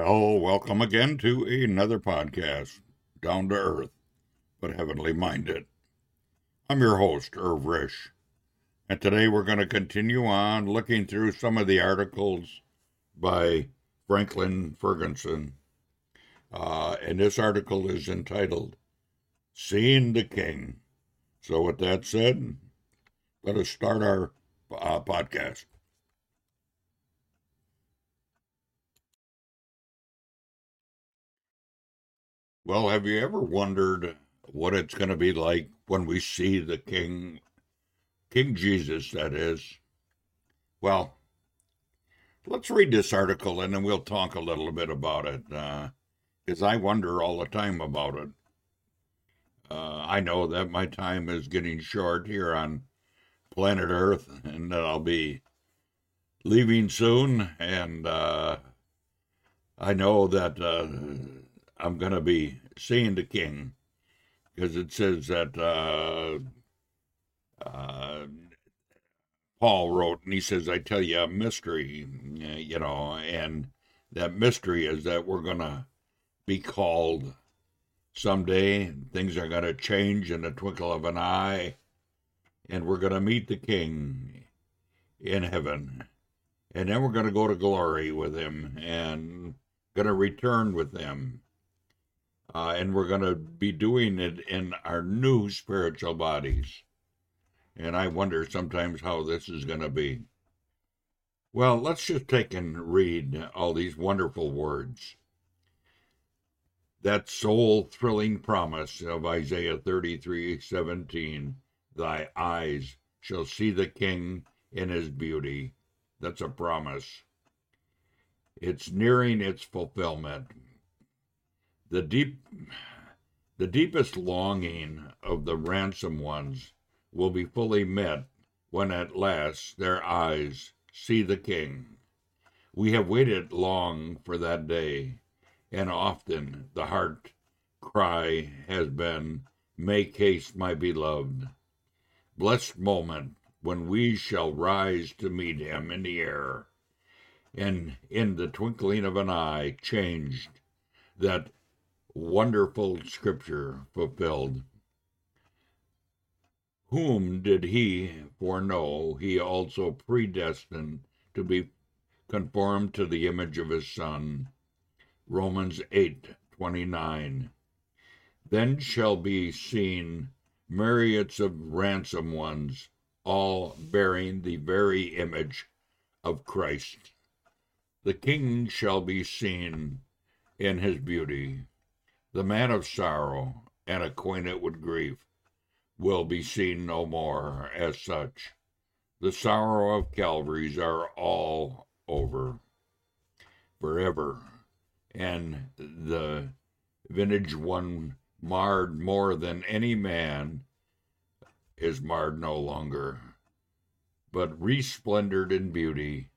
Well, welcome again to another podcast, Down to Earth, but Heavenly Minded. I'm your host, Irv Risch, and today we're going to continue on looking through some of the articles by Franklin Ferguson. Uh, and this article is entitled Seeing the King. So, with that said, let us start our uh, podcast. Well, have you ever wondered what it's going to be like when we see the King, King Jesus, that is? Well, let's read this article and then we'll talk a little bit about it, because uh, I wonder all the time about it. Uh, I know that my time is getting short here on planet Earth and that I'll be leaving soon, and uh, I know that uh, I'm going to be seeing the king because it says that uh, uh, Paul wrote, and he says, I tell you a mystery, you know, and that mystery is that we're going to be called someday. Things are going to change in the twinkle of an eye, and we're going to meet the king in heaven. And then we're going to go to glory with him and going to return with him uh, and we're going to be doing it in our new spiritual bodies. And I wonder sometimes how this is going to be. Well, let's just take and read all these wonderful words. That soul thrilling promise of Isaiah 33 17, thy eyes shall see the King in his beauty. That's a promise. It's nearing its fulfillment the deep the deepest longing of the ransom ones will be fully met when at last their eyes see the king. We have waited long for that day and often the heart cry has been make haste my beloved. Blessed moment when we shall rise to meet him in the air and in the twinkling of an eye changed that wonderful scripture fulfilled. Whom did he foreknow? He also predestined to be conformed to the image of his Son. Romans 8 29. Then shall be seen myriads of ransom ones, all bearing the very image of Christ. The King shall be seen in his beauty. The man of sorrow and acquainted with grief will be seen no more as such. The sorrow of Calvaries are all over forever, and the vintage one marred more than any man is marred no longer, but resplendent in beauty,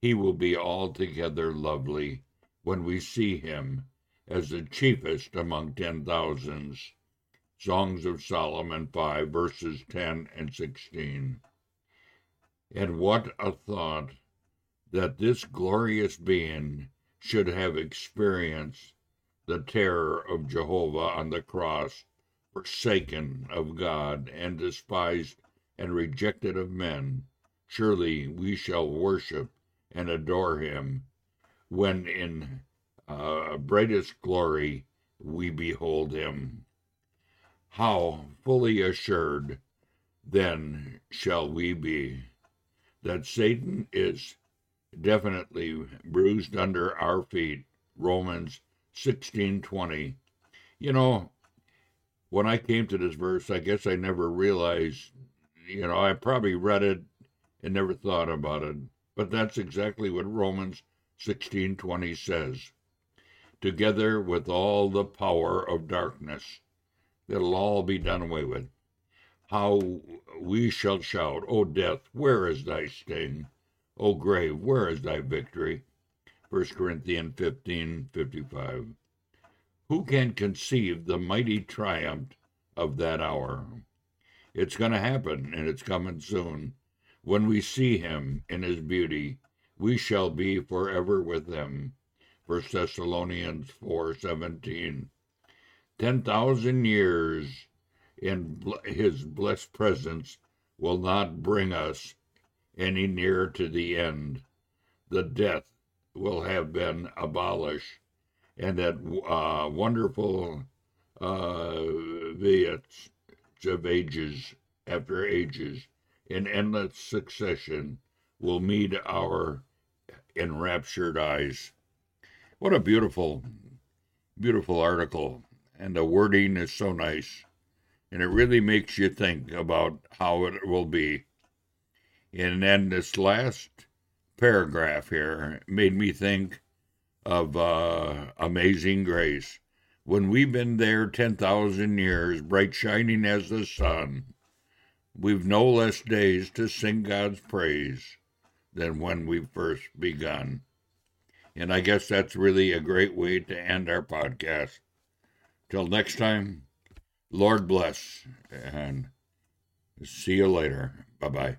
he will be altogether lovely when we see him as the chiefest among ten thousands. Songs of Solomon 5, verses 10 and 16. And what a thought that this glorious being should have experienced the terror of Jehovah on the cross, forsaken of God, and despised and rejected of men. Surely we shall worship and adore him when in uh, brightest glory we behold him. How fully assured then shall we be that Satan is definitely bruised under our feet. Romans 16:20. You know, when I came to this verse, I guess I never realized, you know, I probably read it and never thought about it, but that's exactly what Romans 16:20 says together with all the power of darkness. It'll all be done away with. How we shall shout, O death, where is thy sting? O grave, where is thy victory? 1 Corinthians 15 55. Who can conceive the mighty triumph of that hour? It's going to happen, and it's coming soon. When we see him in his beauty, we shall be forever with him First Thessalonians 4:17. 10,000 years in his blessed presence will not bring us any nearer to the end. The death will have been abolished, and that uh, wonderful uh, of ages after ages in endless succession will meet our enraptured eyes. What a beautiful, beautiful article. And the wording is so nice. And it really makes you think about how it will be. And then this last paragraph here made me think of uh, Amazing Grace. When we've been there 10,000 years, bright shining as the sun, we've no less days to sing God's praise than when we first begun. And I guess that's really a great way to end our podcast. Till next time, Lord bless and see you later. Bye bye.